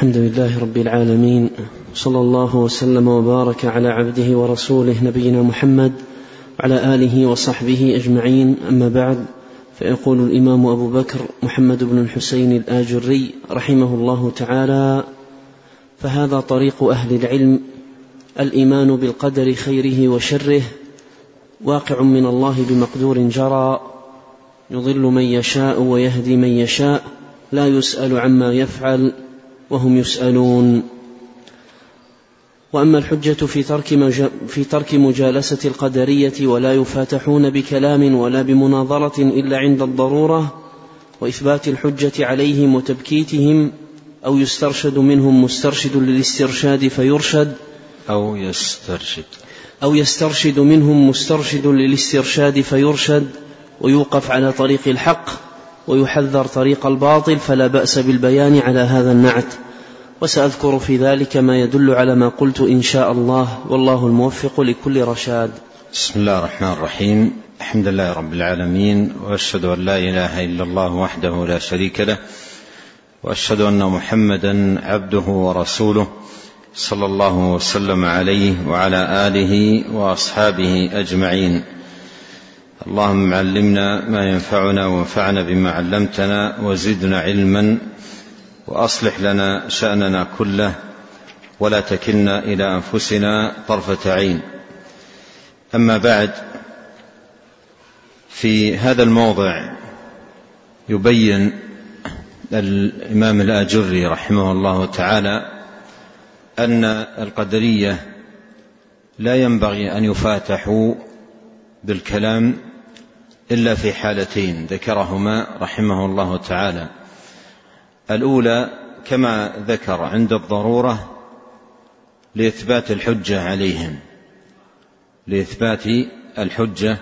الحمد لله رب العالمين صلى الله وسلم وبارك على عبده ورسوله نبينا محمد وعلى آله وصحبه أجمعين. أما بعد فيقول الإمام أبو بكر محمد بن الحسين الآجري رحمه الله تعالى فهذا طريق أهل العلم الإيمان بالقدر خيره وشره واقع من الله بمقدور جرى يضل من يشاء ويهدي من يشاء لا يسأل عما يفعل وهم يسألون. وأما الحجة في ترك في ترك مجالسة القدرية ولا يفاتحون بكلام ولا بمناظرة إلا عند الضرورة وإثبات الحجة عليهم وتبكيتهم أو يسترشد منهم مسترشد للاسترشاد فيرشد أو يسترشد. أو يسترشد منهم مسترشد للاسترشاد فيرشد ويوقف على طريق الحق. ويحذر طريق الباطل فلا بأس بالبيان على هذا النعت. وسأذكر في ذلك ما يدل على ما قلت إن شاء الله. والله الموفق لكل رشاد. بسم الله الرحمن الرحيم. الحمد لله رب العالمين وأشهد أن لا إله إلا الله وحده لا شريك له وأشهد أن محمدا عبده ورسوله صلى الله وسلم عليه وعلى آله وأصحابه أجمعين. اللهم علمنا ما ينفعنا وانفعنا بما علمتنا وزدنا علما وأصلح لنا شأننا كله ولا تكلنا إلى أنفسنا طرفة عين. أما بعد في هذا الموضع يبين الإمام الآجري رحمه الله تعالى أن القدرية لا ينبغي أن يفاتحوا بالكلام إلا في حالتين ذكرهما رحمه الله تعالى. الأولى كما ذكر عند الضرورة لإثبات الحجة عليهم لإثبات الحجة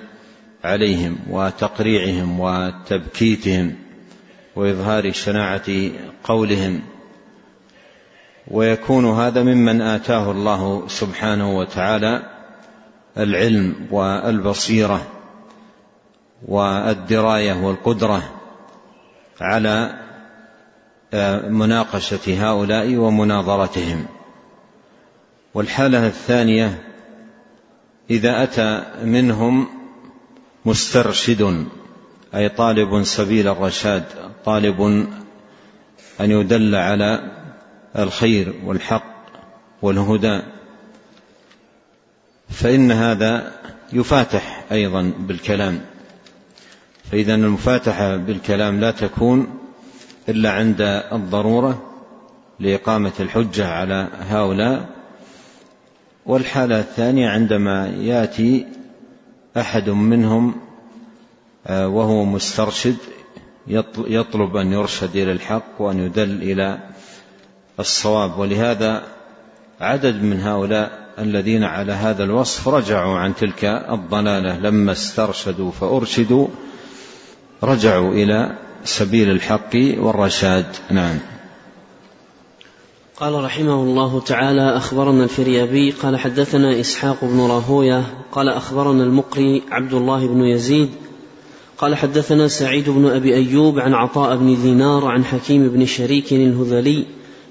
عليهم وتقريعهم وتبكيتهم وإظهار شناعة قولهم. ويكون هذا ممن آتاه الله سبحانه وتعالى العلم والبصيرة والدراية والقدرة على آه، مناقشة هؤلاء ومناظرتهم. والحالة الثانية إذا أتى منهم مسترشد أي طالب سبيل الرشاد طالب أن يدل على الخير والحق والهدى فإن هذا يفاتح أيضا بالكلام. فإذا المفاتحة بالكلام لا تكون إلا عند الضرورة لإقامة الحجة على هؤلاء. والحالة الثانية عندما يأتي أحد منهم آه، وهو مسترشد يطلب أن يرشد إلى الحق وأن يدل إلى الصواب. ولهذا عدد من هؤلاء الذين على هذا الوصف رجعوا عن تلك الضلالة. لما استرشدوا فأرشدوا رجعوا إلى سبيل الحق والرشاد. نعم. قال رحمه الله تعالى أخبرنا الفريابي قال حدثنا إسحاق بن راهوية قال أخبرنا المقري عبد الله بن يزيد قال حدثنا سعيد بن أبي أيوب عن عطاء بن دينار عن حكيم بن شريك الهذلي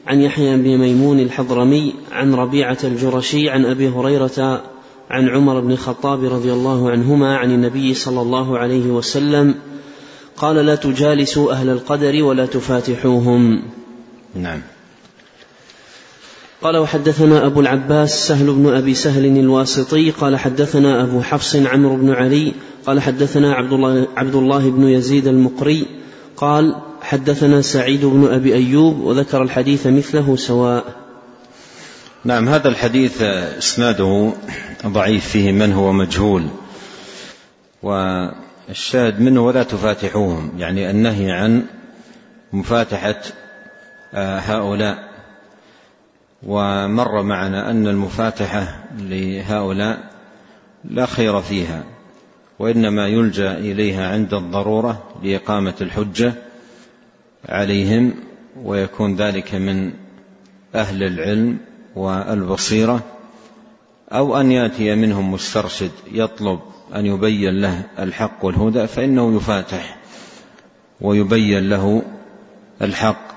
عن يحيى بن ميمون الحضرمي عن ربيعة الجرشي عن أبي هريرة عن عمر بن الخطاب رضي الله عنهما عن النبي صلى الله عليه وسلم قال لا تجالسوا أهل القدر ولا تفاتحوهم. نعم. قال وحدثنا أبو العباس سهل بن أبي سهل الواسطي قال حدثنا أبو حفص عمرو بن علي قال حدثنا عبد الله, عبد الله بن يزيد المقري قال حدثنا سعيد بن أبي أيوب وذكر الحديث مثله سواء. نعم هذا الحديث إسناده ضعيف فيه من هو مجهول والشاهد منه ولا تفاتحوهم يعني النهي عن مفاتحة آه، هؤلاء. ومر معنا أن المفاتحة لهؤلاء لا خير فيها وإنما يلجأ إليها عند الضرورة لإقامة الحجة عليهم ويكون ذلك من أهل العلم والبصيرة أو أن يأتي منهم مسترشد يطلب أن يبين له الحق والهدى فإنه يفاتح ويبين له الحق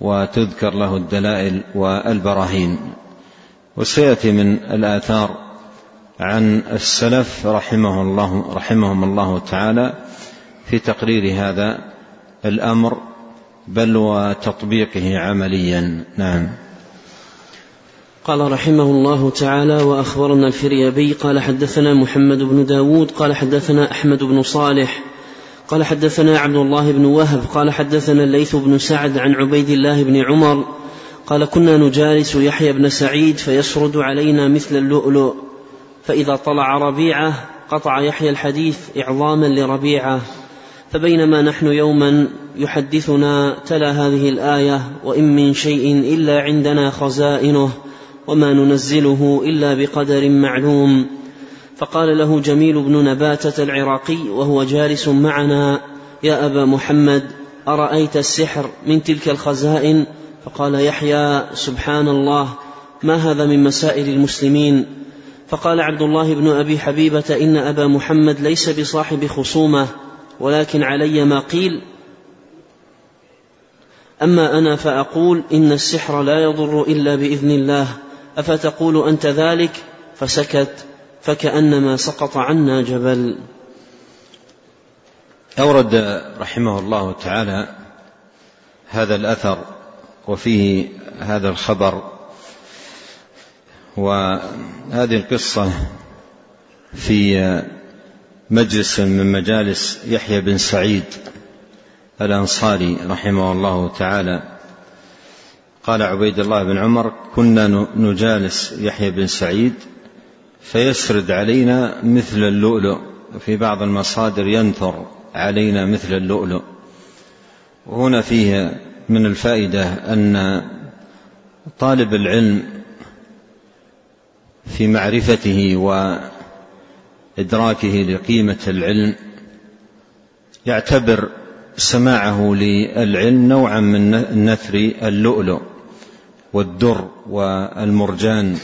وتذكر له الدلائل والبراهين. وسيأتي من الآثار عن السلف رحمه الله رحمهم الله تعالى في تقرير هذا الأمر بل وتطبيقه عمليا. نعم. قال رحمه الله تعالى وأخبرنا الفريابي قال حدثنا محمد بن داود قال حدثنا أحمد بن صالح قال حدثنا عبد الله بن وهب قال حدثنا الليث بن سعد عن عبيد الله بن عمر قال كنا نجالس يحيى بن سعيد فيسرد علينا مثل اللؤلؤ فإذا طلع ربيعة قطع يحيى الحديث إعظاما لربيعة فبينما نحن يوما يحدثنا تلا هذه الآية وإن من شيء إلا عندنا خزائنه وما ننزله إلا بقدر معلوم. فقال له جميل بن نباتة العراقي وهو جالس معنا يا أبا محمد أرأيت السحر من تلك الخزائن؟ فقال يحيى سبحان الله ما هذا من مسائل المسلمين؟ فقال عبد الله بن أبي حبيبة إن أبا محمد ليس بصاحب خصومة ولكن علي ما قيل. أما أنا فأقول إن السحر لا يضر إلا بإذن الله. أفتقول أنت ذلك؟ فسكت فكأنما سقط عنا جبل. أورد رحمه الله تعالى هذا الأثر وفيه هذا الخبر وهذه القصة في مجلس من مجالس يحيى بن سعيد الأنصاري رحمه الله تعالى. قال عبيد الله بن عمر كنا نجالس يحيى بن سعيد فيسرد علينا مثل اللؤلؤ وفي بعض المصادر ينثر علينا مثل اللؤلؤ. وهنا فيه من الفائدة أن طالب العلم في معرفته وإدراكه لقيمة العلم يعتبر سماعه للعلم نوعا من نثر اللؤلؤ. والدر والمرجان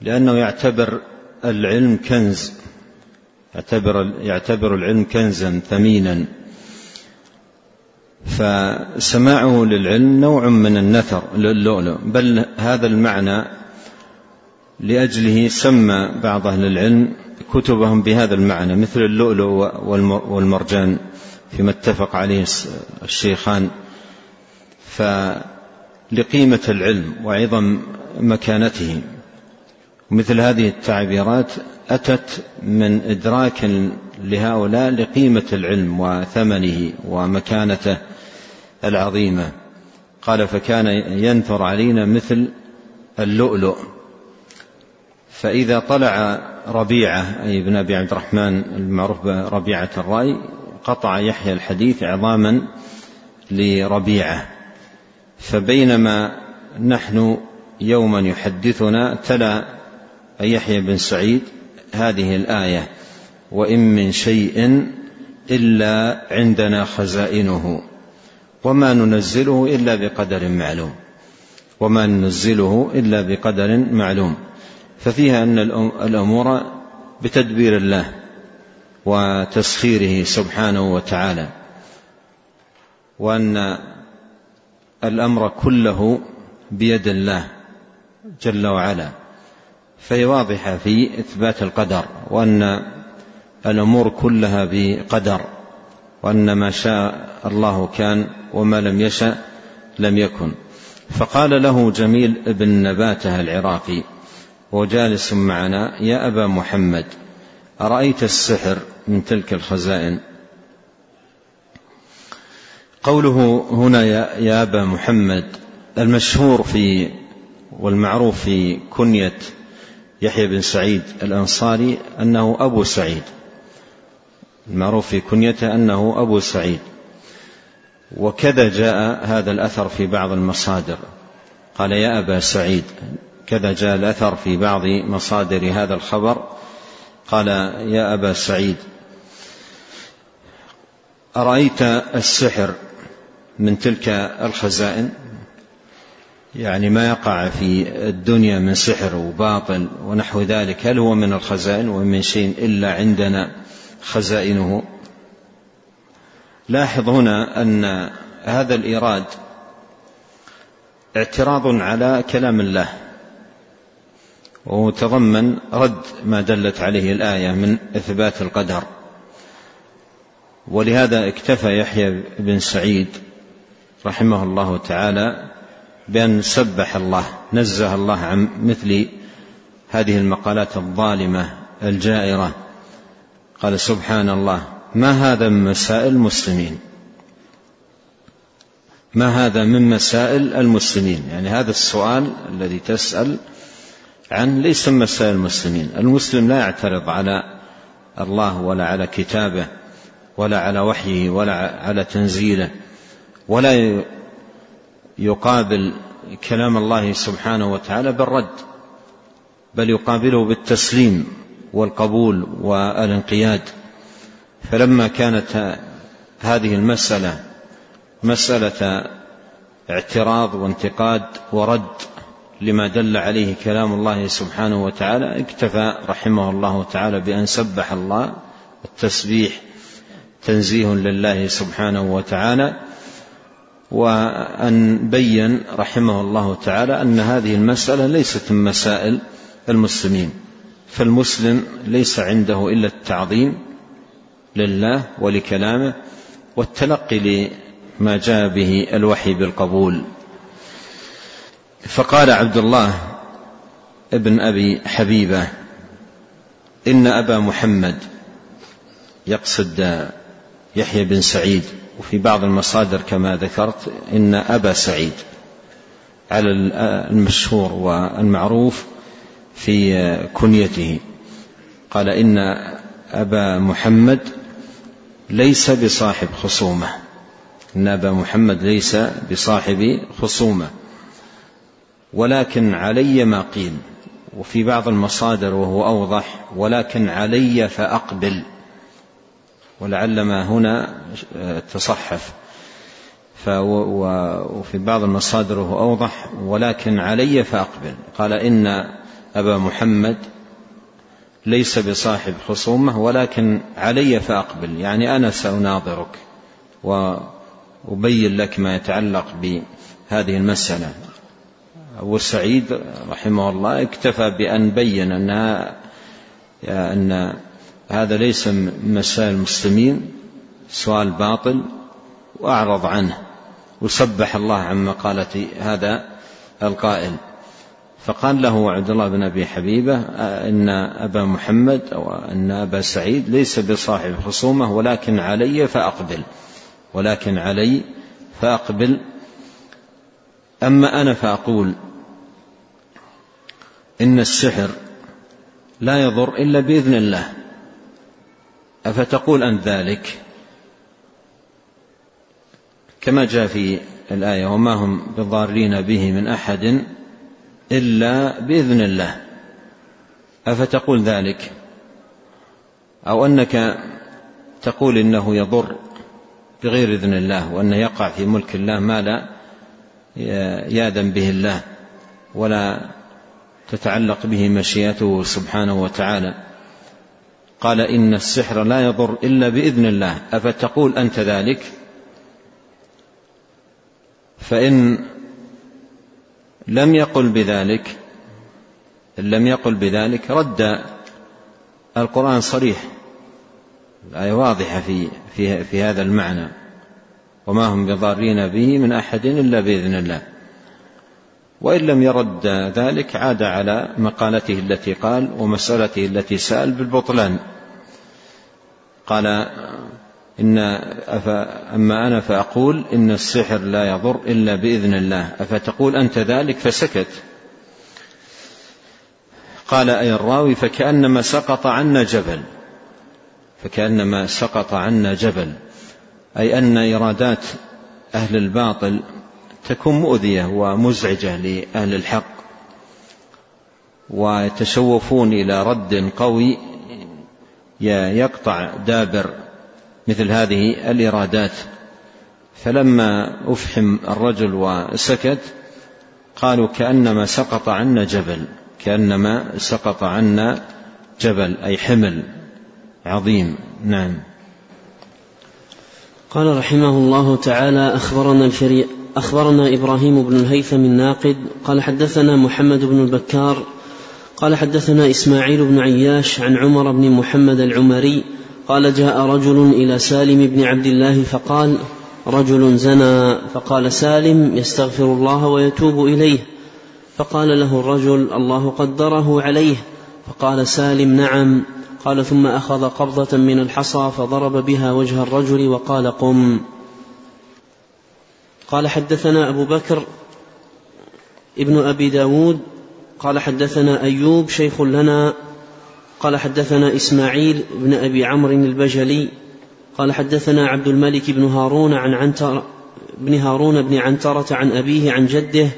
لأنه يعتبر العلم كنز يعتبر يعتبر العلم كنزا ثمينا. فسماعه للعلم نوع من النثر للؤلؤ بل هذا المعنى لأجله سمى بعض أهل العلم كتبهم بهذا المعنى مثل اللؤلؤ والمرجان فيما اتفق عليه الشيخان. ف لقيمة العلم وعظم مكانته. مثل هذه التعبيرات أتت من إدراك لهؤلاء لقيمة العلم وثمنه ومكانته العظيمة. قال فكان ينثر علينا مثل اللؤلؤ. فإذا طلع ربيعة أي ابن أبي عبد الرحمن المعروف بربيعة الرأي قطع يحيى الحديث عظاما لربيعة. فبينما نحن يوما يحدثنا تلا يحيى بن سعيد هذه الآية وإن من شيء إلا عندنا خزائنه وما ننزله إلا بقدر معلوم وما ننزله إلا بقدر معلوم ففيها أن الأمور بتدبير الله وتسخيره سبحانه وتعالى وأن الأمر كله بيد الله جل وعلا. فهي واضحة في إثبات القدر وأن الأمور كلها بقدر وأن ما شاء الله كان وما لم يشأ لم يكن. فقال له جميل بن نباتة العراقي وهو جالس معنا يا أبا محمد أرأيت السحر من تلك الخزائن؟ قوله هنا يا, يا أبا محمد المشهور في والمعروف في كنية يحيى بن سعيد الأنصاري أنه أبو سعيد. المعروف في كنيته أنه أبو سعيد. وكذا جاء هذا الأثر في بعض المصادر. قال يا أبا سعيد كذا جاء الأثر في بعض مصادر هذا الخبر. قال يا أبا سعيد أرأيت السحر؟ من تلك الخزائن يعني ما يقع في الدنيا من سحر وباطل ونحو ذلك هل هو من الخزائن ومن شيء إلا عندنا خزائنه؟ لاحظ هنا أن هذا الإيراد اعتراض على كلام الله وتضمن رد ما دلت عليه الآية من إثبات القدر. ولهذا اكتفى يحيى بن سعيد رحمه الله تعالى بأن سبح الله نزه الله عن مثل هذه المقالات الظالمة الجائرة. قال سبحان الله ما هذا من مسائل المسلمين؟ ما هذا من مسائل المسلمين؟ يعني هذا السؤال الذي تسأل عن ليس من مسائل المسلمين. المسلم لا يعترض على الله ولا على كتابه ولا على وحيه ولا على تنزيله. ولا يقابل كلام الله سبحانه وتعالى بالرد بل يقابله بالتسليم والقبول والانقياد. فلما كانت هذه المسألة مسألة اعتراض وانتقاد ورد لما دل عليه كلام الله سبحانه وتعالى اكتفى رحمه الله تعالى بأن سبح الله التسبيح تنزيه لله سبحانه وتعالى. وأن بين رحمه الله تعالى أن هذه المسألة ليست من مسائل المسلمين فالمسلم ليس عنده إلا التعظيم لله ولكلامه والتلقي لما جاء به الوحي بالقبول. فقال عبد الله ابن أبي حبيبة إن أبا محمد يقصد يحيى بن سعيد وفي بعض المصادر كما ذكرت إن أبا سعيد على المشهور والمعروف في كنيته. قال إن أبا محمد ليس بصاحب خصومة. إن أبا محمد ليس بصاحب خصومة. ولكن علي ما قيل. وفي بعض المصادر وهو أوضح. ولكن علي فأقبل. ولعل ما هنا تصحف. وفي بعض المصادر وهو أوضح ولكن علي فأقبل. قال إن أبا محمد ليس بصاحب خصومة ولكن علي فأقبل. يعني أنا سأناظرك وأبين لك ما يتعلق بهذه المسألة. أبو سعيد رحمه الله اكتفى بأن بين أنها أن هذا ليس من مسائل المسلمين سؤال باطل وأعرض عنه. وسبح الله عن مقالة هذا القائل. فقال له عبد الله بن أبي حبيبة إن أبا محمد أو أن أبا سعيد ليس بصاحب خصومة ولكن علي فأقبل. ولكن علي فأقبل. أما أنا فأقول إن السحر لا يضر إلا بإذن الله. أفتقول أنت ذلك كما جاء في الآية وما هم بضارين به من أحد إلا بإذن الله. أفتقول ذلك؟ أو أنك تقول إنه يضر بغير إذن الله وأنه يقع في ملك الله ما لا ياذن به الله ولا تتعلق به مشيئته سبحانه وتعالى. قال إن السحر لا يضر إلا بإذن الله. أفتقول أنت ذلك؟ فإن لم يقل بذلك إن لم يقل بذلك رد. القرآن صريح. الآية واضحة في, في, في هذا المعنى. وما هم بضارين به من أحد إلا بإذن الله. وإن لم يرد ذلك عاد على مقالته التي قال ومسألته التي سأل بالبطلان. قال إن أما أنا فأقول إن السحر لا يضر إلا بإذن الله. أفتقول أنت ذلك فسكت. قال أي الراوي فكأنما سقط عنا جبل. فكأنما سقط عنا جبل. أي أن إرادات أهل الباطل تكون مؤذية ومزعجة لأهل الحق ويتشوفون إلى رد قوي يقطع دابر مثل هذه الإرادات. فلما أفحم الرجل وسكت قالوا كأنما سقط عنا جبل كأنما سقط عنا جبل أي حمل عظيم. نعم. قال رحمه الله تعالى أخبرنا الفريق أخبرنا إبراهيم بن الهيثم الناقد قال حدثنا محمد بن البكار قال حدثنا إسماعيل بن عياش عن عمر بن محمد العمري قال جاء رجل إلى سالم بن عبد الله فقال رجل زنى. فقال سالم يستغفر الله ويتوب إليه. فقال له الرجل الله قدره عليه. فقال سالم نعم. قال ثم أخذ قبضة من الحصى فضرب بها وجه الرجل وقال قم. قال حدثنا أبو بكر ابن أبي داود قال حدثنا أيوب شيخ لنا قال حدثنا إسماعيل بن أبي عمرو البجلي قال حدثنا عبد الملك بن هارون عن عنتر بن هارون بن عنترة عن أبيه عن جده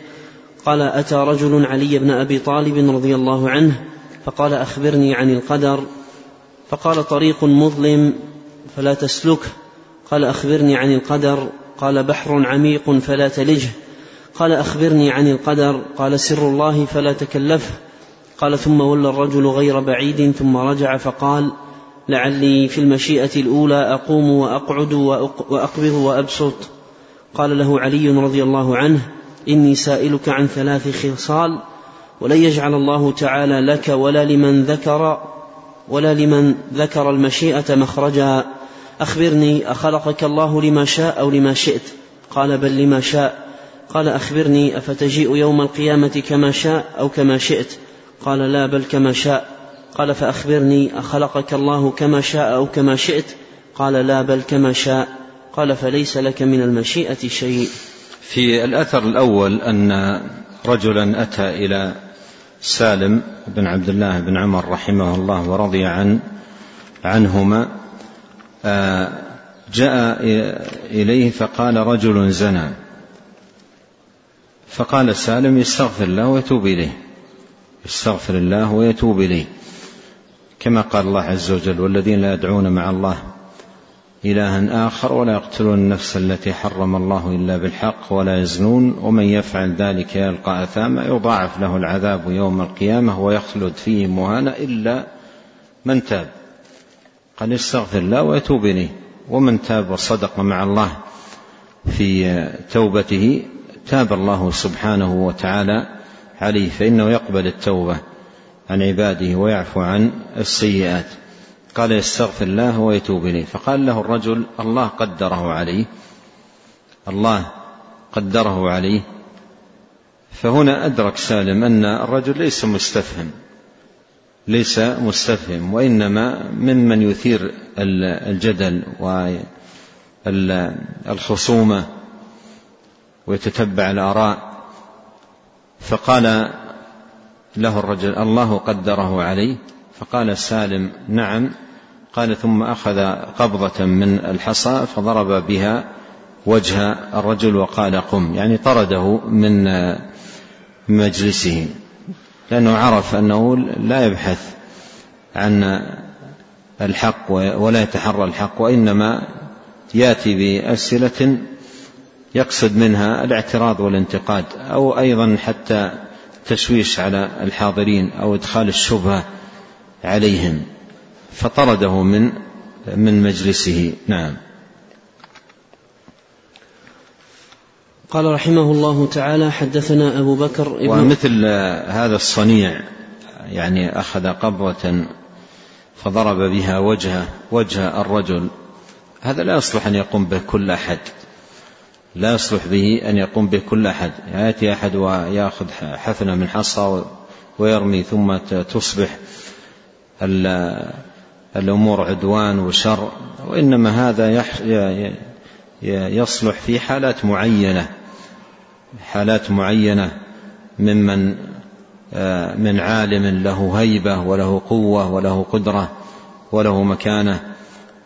قال أتى رجل علي بن أبي طالب رضي الله عنه فقال أخبرني عن القدر فقال طريق مظلم فلا تسلكه قال أخبرني عن القدر قال بحر عميق فلا تلجه. قال أخبرني عن القدر. قال سر الله فلا تكلفه قال ثم ولى الرجل غير بعيد ثم رجع فقال لعلي في المشيئة الأولى أقوم وأقعد وأقبض وأبسط. قال له علي رضي الله عنه إني سائلك عن ثلاث خصال ولن يجعل الله تعالى لك ولا لمن ذكر ولا لمن ذكر المشيئة مخرجا. أخبرني أخلقك الله لما شاء أو لما شئت. قال بل لما شاء. قال أخبرني أفتجيء يوم القيامة كما شاء أو كما شئت. قال لا بل كما شاء. قال فأخبرني أخلقك الله كما شاء أو كما شئت. قال لا بل كما شاء. قال فليس لك من المشيئة شيء. في الأثر الأول أن رجلا أتى إلى سالم بن عبد الله بن عمر رحمه الله ورضي عن عنهما. جاء إليه فقال رجل زنى. فقال سالم يستغفر الله ويتوب إليه. يستغفر الله ويتوب إليه. كما قال الله عز وجل والذين لا يدعون مع الله إلها آخر ولا يقتلون النفس التي حرم الله إلا بالحق ولا يزنون ومن يفعل ذلك يلقى أثاما يضاعف له العذاب يوم القيامة ويخلد فيه مهانا إلا من تاب. قال يستغفر الله ويتوب إليه. ومن تاب وصدق مع الله في توبته تاب الله سبحانه وتعالى عليه فإنه يقبل التوبة عن عباده ويعفو عن السيئات. قال يستغفر الله ويتوب إليه. فقال له الرجل الله قدره عليه الله قدره عليه. فهنا أدرك سالم أن الرجل ليس مستفهم. ليس مستفهم وإنما ممن يثير الجدل والخصومة ويتتبع الآراء. فقال له الرجل الله قدره عليه. فقال سالم نعم. قال ثم أخذ قبضة من الحصى فضرب بها وجه الرجل وقال قم. يعني طرده من مجلسه. لأنه عرف أنه لا يبحث عن الحق ولا يتحرى الحق وإنما يأتي بأسئلة يقصد منها الاعتراض والانتقاد أو أيضا حتى تشويش على الحاضرين أو إدخال الشبهة عليهم. فطرده من من مجلسه. نعم. قال رحمه الله تعالى حدثنا أبو بكر ابن ومثل هذا الصنيع يعني أخذ قبضة فضرب بها وجه وجه الرجل. هذا لا يصلح أن يقوم به كل أحد. لا يصلح به أن يقوم به كل أحد. يأتي أحد ويأخذ حفنة من حصى ويرمي ثم تصبح الأمور عدوان وشر. وإنما هذا يصلح في حالات معينة حالات معينة ممن من عالم له هيبة وله قوة وله قدرة وله مكانة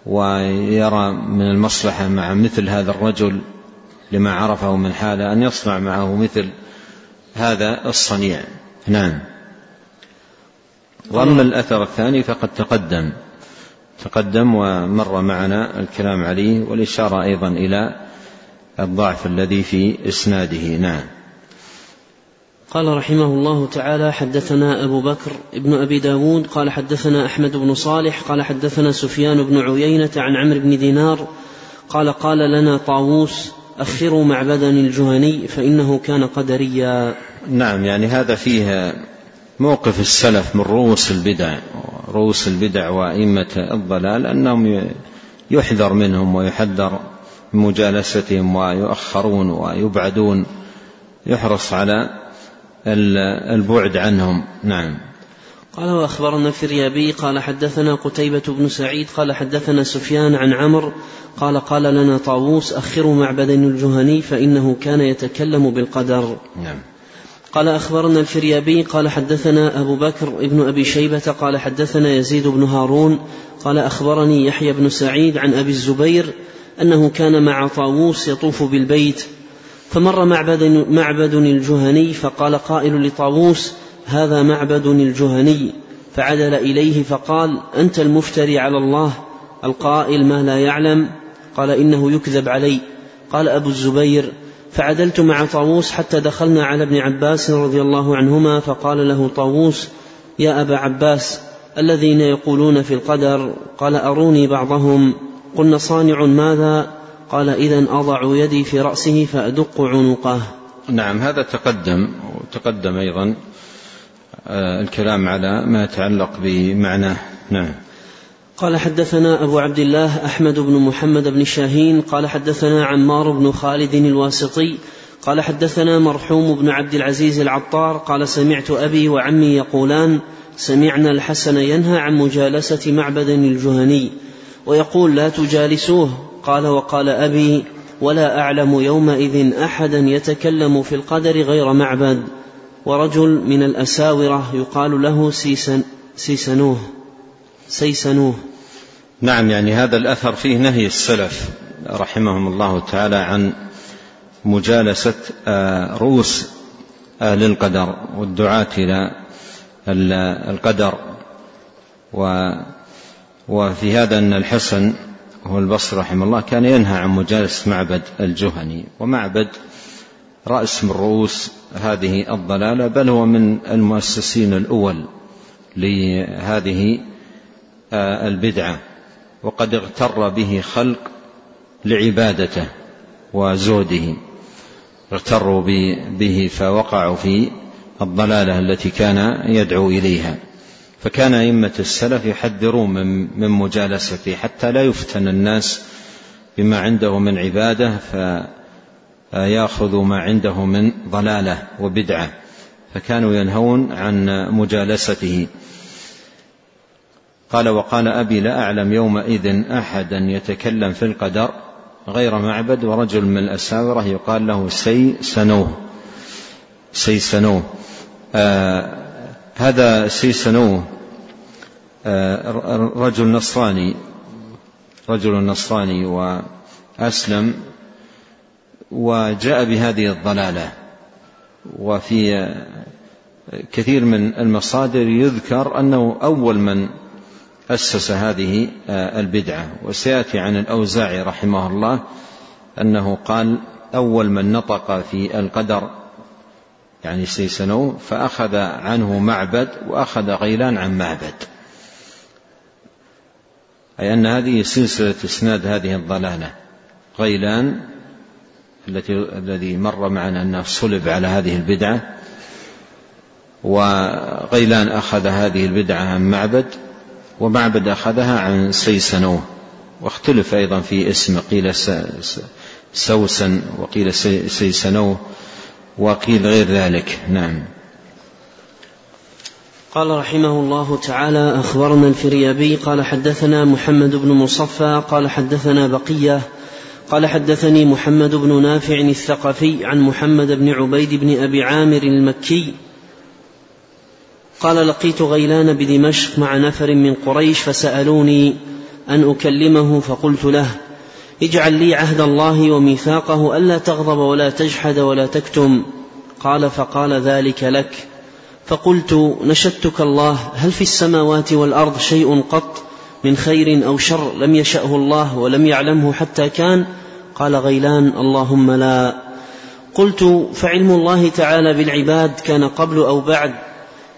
ويرى من المصلحة مع مثل هذا الرجل لما عرفه من حاله أن يصنع معه مثل هذا الصنيع. نعم. وأما الأثر الثاني فقد تقدم. تقدم ومر معنا الكلام عليه والإشارة أيضا إلى الضعف الذي في إسناده. نعم. قال رحمه الله تعالى حدثنا أبو بكر ابن أبي داود قال حدثنا أحمد بن صالح قال حدثنا سفيان بن عيينة عن عمرو بن دينار قال قال لنا طاووس أخروا معبدا الجهني فإنه كان قدريا. نعم يعني هذا فيه موقف السلف من رؤوس البدع رؤوس البدع وأئمة الضلال أنهم يحذر منهم ويحذر من مجالستهم ويؤخرون ويبعدون يحرص على البعد عنهم. نعم. قال وأخبرنا الفريابي قال حدثنا قتيبة بن سعيد قال حدثنا سفيان عن عمرو قال قال لنا طاووس أخروا معبد الجهني فإنه كان يتكلم بالقدر. نعم. قال أخبرنا الفريابي قال حدثنا أبو بكر ابن أبي شيبة قال حدثنا يزيد بن هارون قال أخبرني يحيى بن سعيد عن أبي الزبير أنه كان مع طاووس يطوف بالبيت فمر معبد, معبد الجهني فقال قائل لطاووس هذا معبد الجهني. فعدل إليه فقال أنت المفتري على الله القائل ما لا يعلم قال إنه يكذب علي. قال أبو الزبير فعدلت مع طاووس حتى دخلنا على ابن عباس رضي الله عنهما فقال له طاووس يا أبا عباس الذين يقولون في القدر قال أروني بعضهم قلنا صانع ماذا؟ قال إذا أضع يدي في رأسه فأدق عنقه. نعم هذا تقدم وتقدم أيضا آه، الكلام على ما يتعلق بمعناه. نعم. قال حدثنا أبو عبد الله أحمد بن محمد بن شاهين قال حدثنا عمار بن خالد الواسطي قال حدثنا مرحوم بن عبد العزيز العطار قال سمعت أبي وعمي يقولان سمعنا الحسن ينهى عن مجالسة معبد الجهني ويقول لا تجالسوه. قال وقال أبي ولا أعلم يومئذ أحدا يتكلم في القدر غير معبد ورجل من الأساورة يقال له سيسن سيسنوه. سيسنوه. نعم يعني هذا الأثر فيه نهي السلف رحمهم الله تعالى عن مجالسة آه، رؤوس أهل القدر والدعاة إلى القدر. وفي هذا أن الحسن هو البصري رحمه الله كان ينهى عن مجالسة معبد الجهني ومعبد رأس من رؤوس هذه الضلالة بل هو من المؤسسين الأول لهذه البدعة وقد اغتر به خلق لعبادته وزهده اغتروا به فوقعوا في الضلالة التي كان يدعو إليها. فكان أئمة السلف يحذرون من, من مجالسته حتى لا يفتن الناس بما عنده من عبادة فيأخذ ما عنده من ضلالة وبدعة. فكانوا ينهون عن مجالسته. قال وقال أبي لا أعلم يومئذ أحدا يتكلم في القدر غير معبد ورجل من الأساورة يقال له سيسنوه. سيسنوه. آه هذا سيسنوه. آه رجل نصراني. رجل نصراني وأسلم وجاء بهذه الضلالة. وفي كثير من المصادر يذكر أنه أول من أسس هذه آه، البدعة. وسيأتي عن الأوزاعي رحمه الله أنه قال أول من نطق في القدر يعني سيسنو فأخذ عنه معبد وأخذ غيلان عن معبد. أي أن هذه سلسلة إسناد هذه الضلالة. غيلان التي الذي مر معنا أنه صلب على هذه البدعة وغيلان أخذ هذه البدعة عن معبد ومعبد أخذها عن سيسنوه واختلف أيضا في اسم قيل سوسن وقيل سيسنوه وقيل غير ذلك. نعم. قال رحمه الله تعالى أخبرنا الفريابي قال حدثنا محمد بن مصفى قال حدثنا بقية قال حدثني محمد بن نافع الثقفي عن محمد بن عبيد بن أبي عامر المكي قال لقيت غيلان بدمشق مع نفر من قريش فسألوني أن أكلمه فقلت له اجعل لي عهد الله وميثاقه ألا تغضب ولا تجحد ولا تكتم. قال فقال ذلك لك. فقلت نشدتك الله هل في السماوات والأرض شيء قط من خير أو شر لم يشأه الله ولم يعلمه حتى كان؟ قال غيلان اللهم لا. قلت فعلم الله تعالى بالعباد كان قبل أو بعد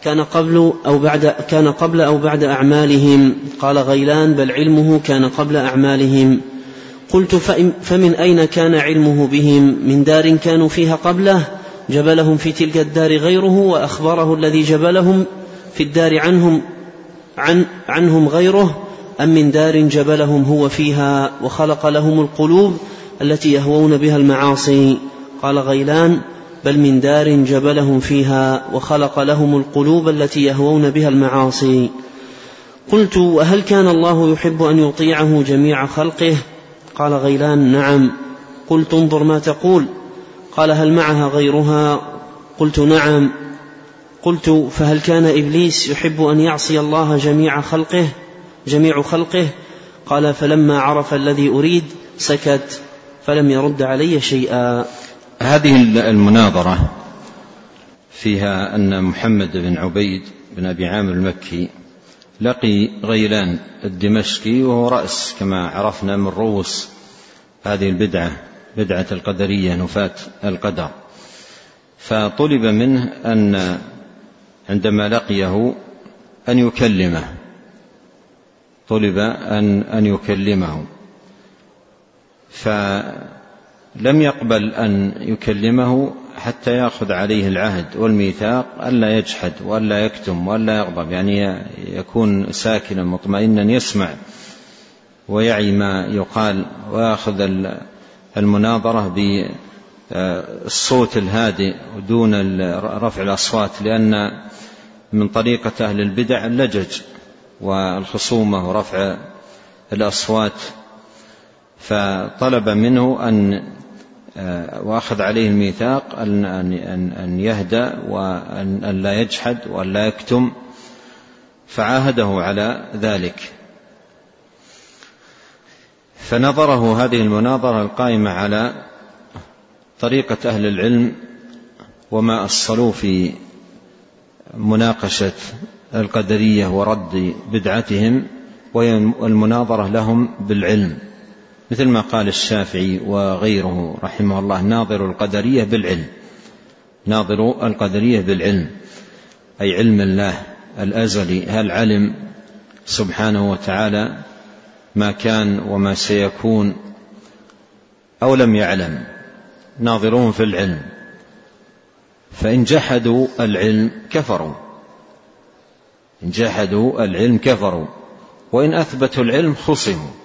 كان قبل أو بعد كان قبل أو بعد أعمالهم. قال غيلان بل علمه كان قبل أعمالهم. قلت فمن أين كان علمه بهم؟ من دار كانوا فيها قبله جبلهم في تلك الدار غيره وأخبره الذي جبلهم في الدار عنهم عن عنهم غيره أم من دار جبلهم هو فيها وخلق لهم القلوب التي يهوون بها المعاصي؟ قال غيلان بل من دار جبلهم فيها وخلق لهم القلوب التي يهوون بها المعاصي. قلت وهل كان الله يحب أن يطيعه جميع خلقه؟ قال غيلان نعم. قلت انظر ما تقول. قال هل معها غيرها؟ قلت نعم. قلت فهل كان إبليس يحب أن يعصي الله جميع خلقه؟ جميع خلقه؟ قال فلما عرف الذي أريد سكت فلم يرد علي شيئا. هذه المناظرة فيها أن محمد بن عبيد بن أبي عامر المكي لقي غيلان الدمشقي وهو رأس كما عرفنا من رؤوس هذه البدعة بدعة القدرية نفاة القدر. فطلب منه أن عندما لقيه أن يكلمه. طلب ان أن يكلمه. فلم يقبل أن يكلمه حتى يأخذ عليه العهد والميثاق ألا يجحد وألا يكتم وألا يغضب. يعني يكون ساكنا مطمئنا يسمع ويعي ما يقال ويأخذ المناظرة بالصوت الهادئ ودون رفع الأصوات لأن من طريقة أهل البدع اللجج والخصومة ورفع الأصوات. فطلب منه أن آه، وأخذ عليه الميثاق أن أن أن يهدى وأن لا يجحد وأن لا يكتم فعاهده على ذلك. فنظره هذه المناظرة القائمة على طريقة أهل العلم وما أصلوا في مناقشة القدرية ورد بدعتهم والمناظرة لهم بالعلم. مثل ما قال الشافعي وغيره رحمه الله ناظر القدرية بالعلم. ناظر القدرية بالعلم أي علم الله الأزلي. هل علم سبحانه وتعالى ما كان وما سيكون أو لم يعلم؟ ناظرون في العلم. فإن جحدوا العلم كفروا. إن جحدوا العلم كفروا. وإن أثبتوا العلم خصموا.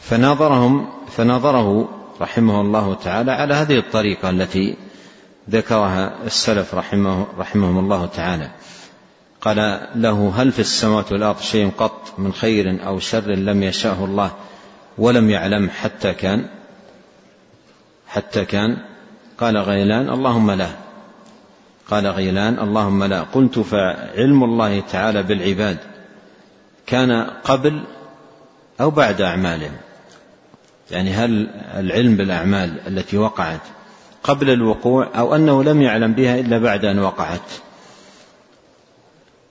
فناظرهم فناظره رحمه الله تعالى على هذه الطريقة التي ذكرها السلف رحمه رحمهم الله تعالى. قال له هل في السماوات والأرض شيء قط من خير أو شر لم يشاءه الله ولم يعلم حتى كان؟ حتى كان؟ قال غيلان اللهم لا. قال غيلان اللهم لا. قلت فعلم الله تعالى بالعباد كان قبل أو بعد أعمالهم؟ يعني هل العلم بالأعمال التي وقعت قبل الوقوع أو أنه لم يعلم بها إلا بعد أن وقعت؟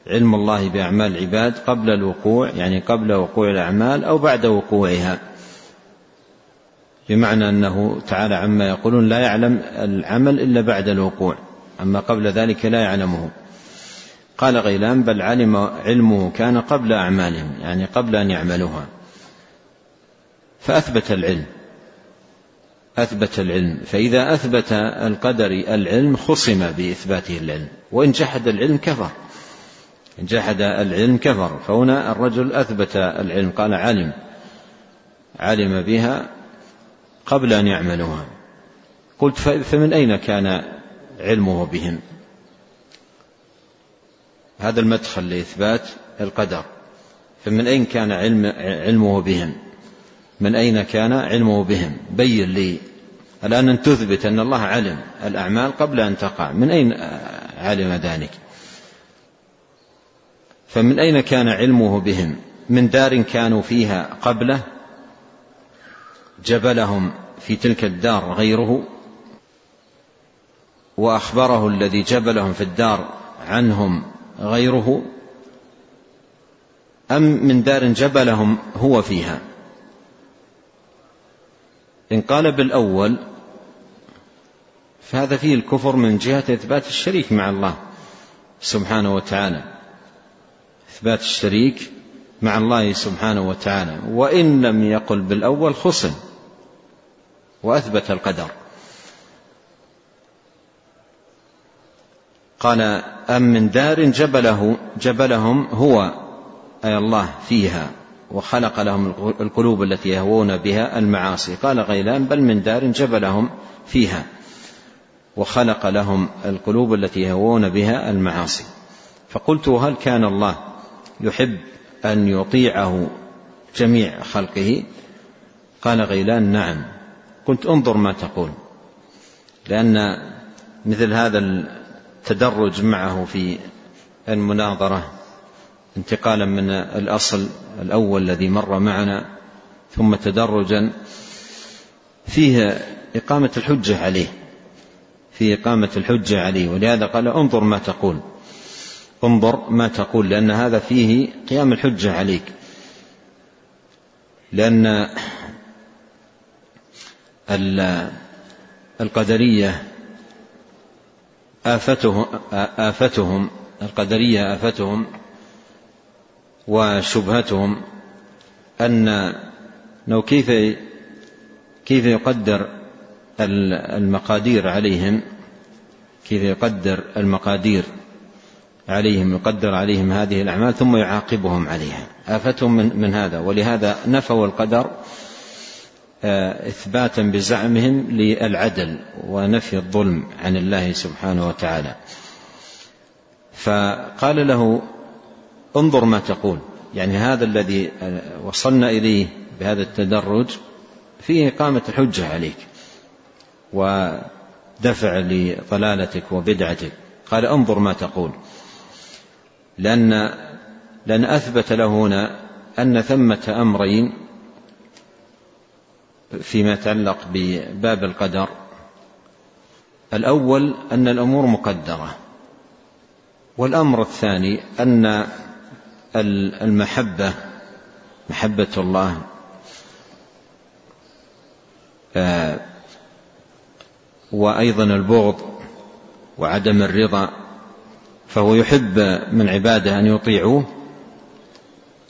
علم الله بأعمال العباد قبل الوقوع يعني قبل وقوع الأعمال أو بعد وقوعها. بمعنى أنه تعالى عما يقولون لا يعلم العمل إلا بعد الوقوع أما قبل ذلك لا يعلمه. قال غيلان بل علم علمه كان قبل أعمالهم يعني قبل أن يعملوها. فأثبت العلم. أثبت العلم. فإذا أثبت القدر العلم خصم بإثباته العلم. وإن جحد العلم كفر. إن جحد العلم كفر. فهنا الرجل أثبت العلم قال علم. علم بها قبل أن يعملوها قلت فمن أين كان علمه بهم؟ هذا المدخل لإثبات القدر. فمن أين كان علم علمه بهم؟ من أين كان علمه بهم؟ بين لي. الآن أن تثبت أن الله علم الأعمال قبل أن تقع. من أين علم ذلك؟ فمن أين كان علمه بهم؟ من دار كانوا فيها قبله؟ جبلهم في تلك الدار غيره؟ وأخبره الذي جبلهم في الدار عنهم غيره؟ أم من دار جبلهم هو فيها؟ إن قال بالأول فهذا فيه الكفر من جهة إثبات الشريك مع الله سبحانه وتعالى. إثبات الشريك مع الله سبحانه وتعالى. وإن لم يقل بالأول خصم وأثبت القدر. قال أم من دار جبله جبلهم هو أي الله فيها. وخلق لهم القلوب التي يهوون بها المعاصي. قال غيلان بل من دار جبلهم فيها وخلق لهم القلوب التي يهوون بها المعاصي. فقلت هل كان الله يحب أن يطيعه جميع خلقه؟ قال غيلان نعم. قلت انظر ما تقول لأن مثل هذا التدرج معه في المناظرة انتقالا من الأصل الأول الذي مر معنا ثم تدرجا فيه إقامة الحجة عليه في إقامة الحجة عليه. ولهذا قال انظر ما تقول انظر ما تقول لأن هذا فيه قيام الحجة عليك. لأن القدرية آفتهم, آفتهم القدرية آفتهم وشبهتهم أن لو كيف كيف يقدر المقادير عليهم كيف يقدر المقادير عليهم يقدر عليهم هذه الأعمال ثم يعاقبهم عليها. آفتهم من, من هذا ولهذا نفوا القدر آه، إثباتا بزعمهم للعدل ونفي الظلم عن الله سبحانه وتعالى. فقال له انظر ما تقول. يعني هذا الذي آه، وصلنا إليه بهذا التدرج فيه إقامة الحجة عليك ودفع لضلالتك وبدعتك. قال انظر ما تقول. لأن لأن أثبت له هنا أن ثمة أمرين فيما يتعلق بباب القدر. الأول أن الأمور مقدرة والأمر الثاني أن المحبة محبة الله. آه، وأيضا البغض وعدم الرضا فهو يحب من عباده أن يطيعوه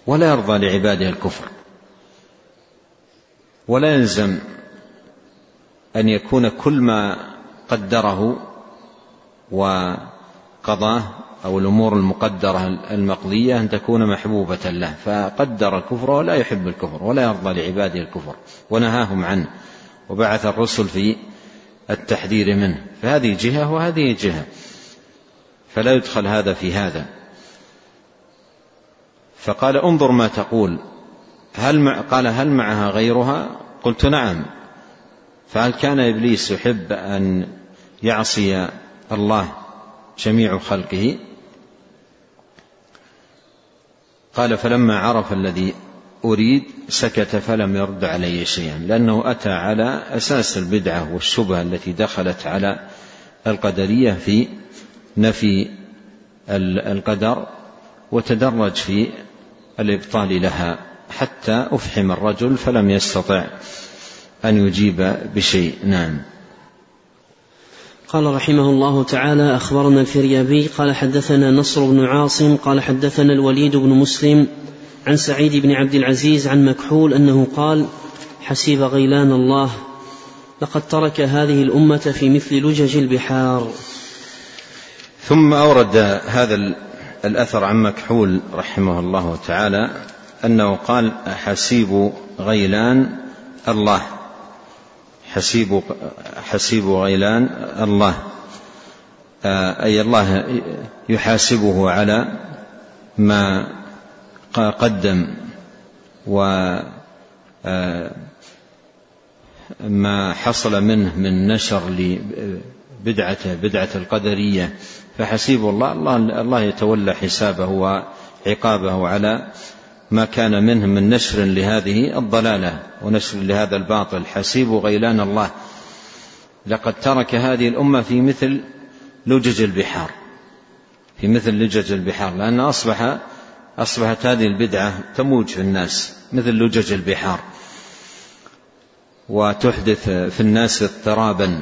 ولا يرضى لعباده الكفر. ولا يلزم أن يكون كل ما قدره وقضاه أو الأمور المقدرة المقضية أن تكون محبوبة له. فقدر الكفر ولا يحب الكفر ولا يرضى لعباده الكفر ونهاهم عنه وبعث الرسل في التحذير منه. فهذه جهة وهذه جهة. فلا يدخل هذا في هذا. فقال انظر ما تقول. هل مع قال هل معها غيرها؟ قلت نعم. فهل كان إبليس يحب أن يعصي الله جميع خلقه. قال فلما عرف الذي أريد سكت فلم يرد علي شيئا لأنه أتى على أساس البدعة والشبهة التي دخلت على القدرية في نفي القدر وتدرج في الإبطال لها. حتى أفحم الرجل فلم يستطع أن يجيب بشيء. نعم. قال رحمه الله تعالى أخبرنا الفريابي قال حدثنا نصر بن عاصم قال حدثنا الوليد بن مسلم عن سعيد بن عبد العزيز عن مكحول أنه قال حسيب غيلان الله لقد ترك هذه الأمة في مثل لجج البحار. ثم أورد هذا الأثر عن مكحول رحمه الله تعالى أنه قال حسيب غيلان الله. حسيب حسيب غيلان الله أي الله يحاسبه على ما قدم و ما حصل منه من نشر لبدعته بدعة القدرية. فحسيب الله الله يتولى حسابه وعقابه على ما كان منه من نشر لهذه الضلالة ونشر لهذا الباطل. حسيب غيلان الله. لقد ترك هذه الأمة في مثل لجج البحار. في مثل لجج البحار. لأن اصبح أصبحت هذه البدعة تموج في الناس. مثل لجج البحار. وتحدث في الناس اضطرابا.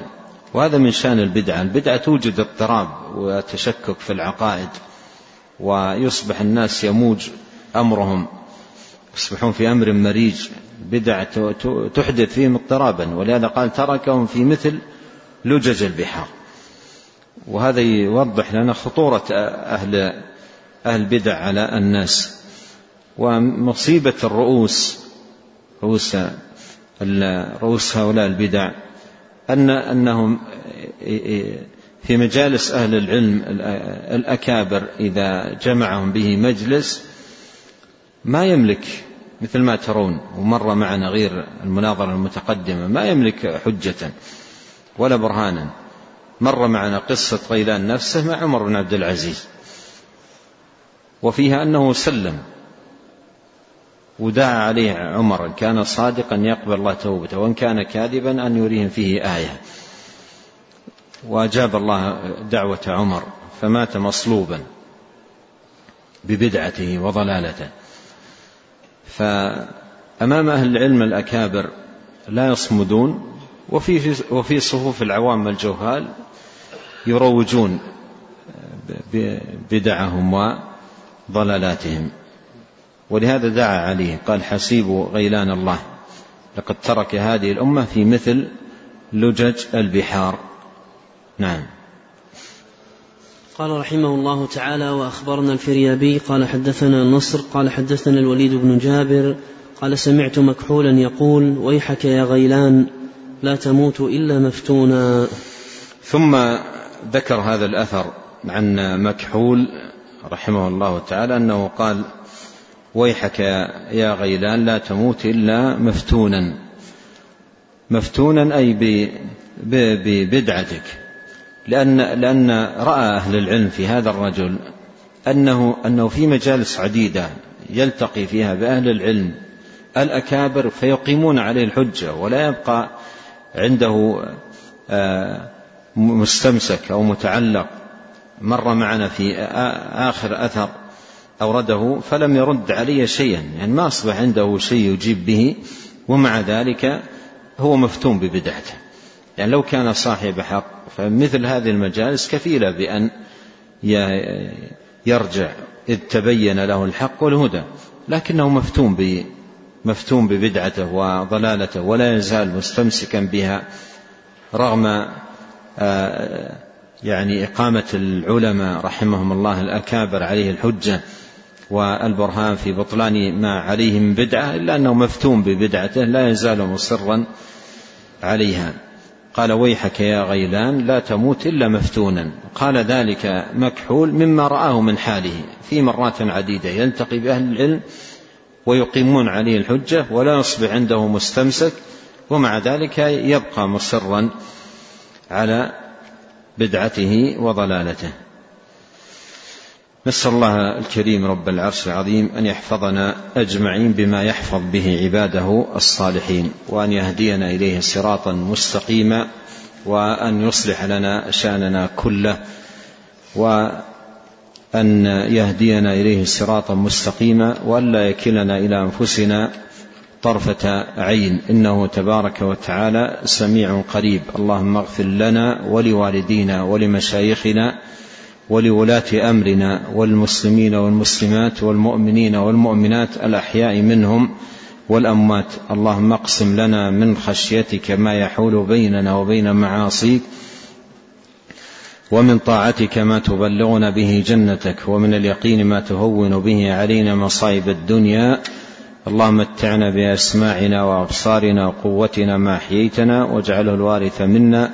وهذا من شأن البدعة. البدعة توجد اضطراب وتشكك في العقائد. ويصبح الناس يموج أمرهم. يصبحون في أمر مريج بدع تحدث فيهم اضطرابا ولهذا قال تركهم في مثل لجج البحار. وهذا يوضح لنا خطورة أهل أهل البدع على الناس. ومصيبة الرؤوس رؤوس رؤوس هؤلاء البدع أن أنهم في مجالس أهل العلم الأكابر إذا جمعهم به مجلس ما يملك مثل ما ترون ومر معنا غير المناظرة المتقدمة ما يملك حجة ولا برهانا. مر معنا قصة غيلان نفسه مع عمر بن عبد العزيز. وفيها أنه سلم ودعا عليه عمر إن كان صادقا يقبل الله توبته وإن كان كاذبا أن يريهم فيه آية. وأجاب الله دعوة عمر فمات مصلوبا ببدعته وضلالته. فأمام أهل العلم الأكابر لا يصمدون وفي وفي صفوف العوام الجهال يروجون بدعهم وضلالاتهم. ولهذا دعا عليه قال حسيب غيلان الله لقد ترك هذه الأمة في مثل لجج البحار. نعم. قال رحمه الله تعالى وأخبرنا الفريابي قال حدثنا النصر قال حدثنا الوليد بن جابر قال سمعت مكحولا يقول ويحك يا غيلان لا تموت إلا مفتونا. ثم ذكر هذا الأثر عن مكحول رحمه الله تعالى أنه قال ويحك يا غيلان لا تموت إلا مفتونا. مفتونا أي ببدعتك. لأن لأن رأى أهل العلم في هذا الرجل أنه أنه في مجالس عديدة يلتقي فيها بأهل العلم الأكابر فيقيمون عليه الحجة ولا يبقى عنده آه، مستمسك أو متعلق مر معنا في آخر أثر أورده فلم يرد علي شيئا يعني ما أصبح عنده شيء يجيب به ومع ذلك هو مفتون ببدعته. يعني لو كان صاحب حق فمثل هذه المجالس كفيلة بأن يرجع إذ تبين له الحق والهدى لكنه مفتون ب مفتون ببدعته وضلالته ولا يزال مستمسكا بها رغم آه، يعني إقامة العلماء رحمهم الله الأكابر عليه الحجة والبرهان في بطلان ما عليه من بدعة إلا أنه مفتون ببدعته لا يزال مصرا عليها. قال ويحك يا غيلان لا تموت إلا مفتونا. قال ذلك مكحول مما رآه من حاله. في مرات عديدة يلتقي بأهل العلم ويقيمون عليه الحجة ولا يصبح عنده مستمسك ومع ذلك يبقى مصرا على بدعته وضلالته. نسأل الله الكريم رب العرش العظيم أن يحفظنا أجمعين بما يحفظ به عباده الصالحين وأن يهدينا إليه صراطا مستقيما وأن يصلح لنا شأننا كله وأن يهدينا إليه صراطا مستقيما وألا يكلنا إلى أنفسنا طرفة عين. إنه تبارك وتعالى سميع قريب. اللهم اغفر لنا ولوالدينا ولمشايخنا ولولاة أمرنا والمسلمين والمسلمات والمؤمنين والمؤمنات الأحياء منهم والأموات. اللهم اقسم لنا من خشيتك ما يحول بيننا وبين معاصيك ومن طاعتك ما تبلغنا به جنتك ومن اليقين ما تهون به علينا مصائب الدنيا. اللهم متعنا بأسماعنا وأبصارنا وقوتنا ما أحييتنا واجعله الوارث منا.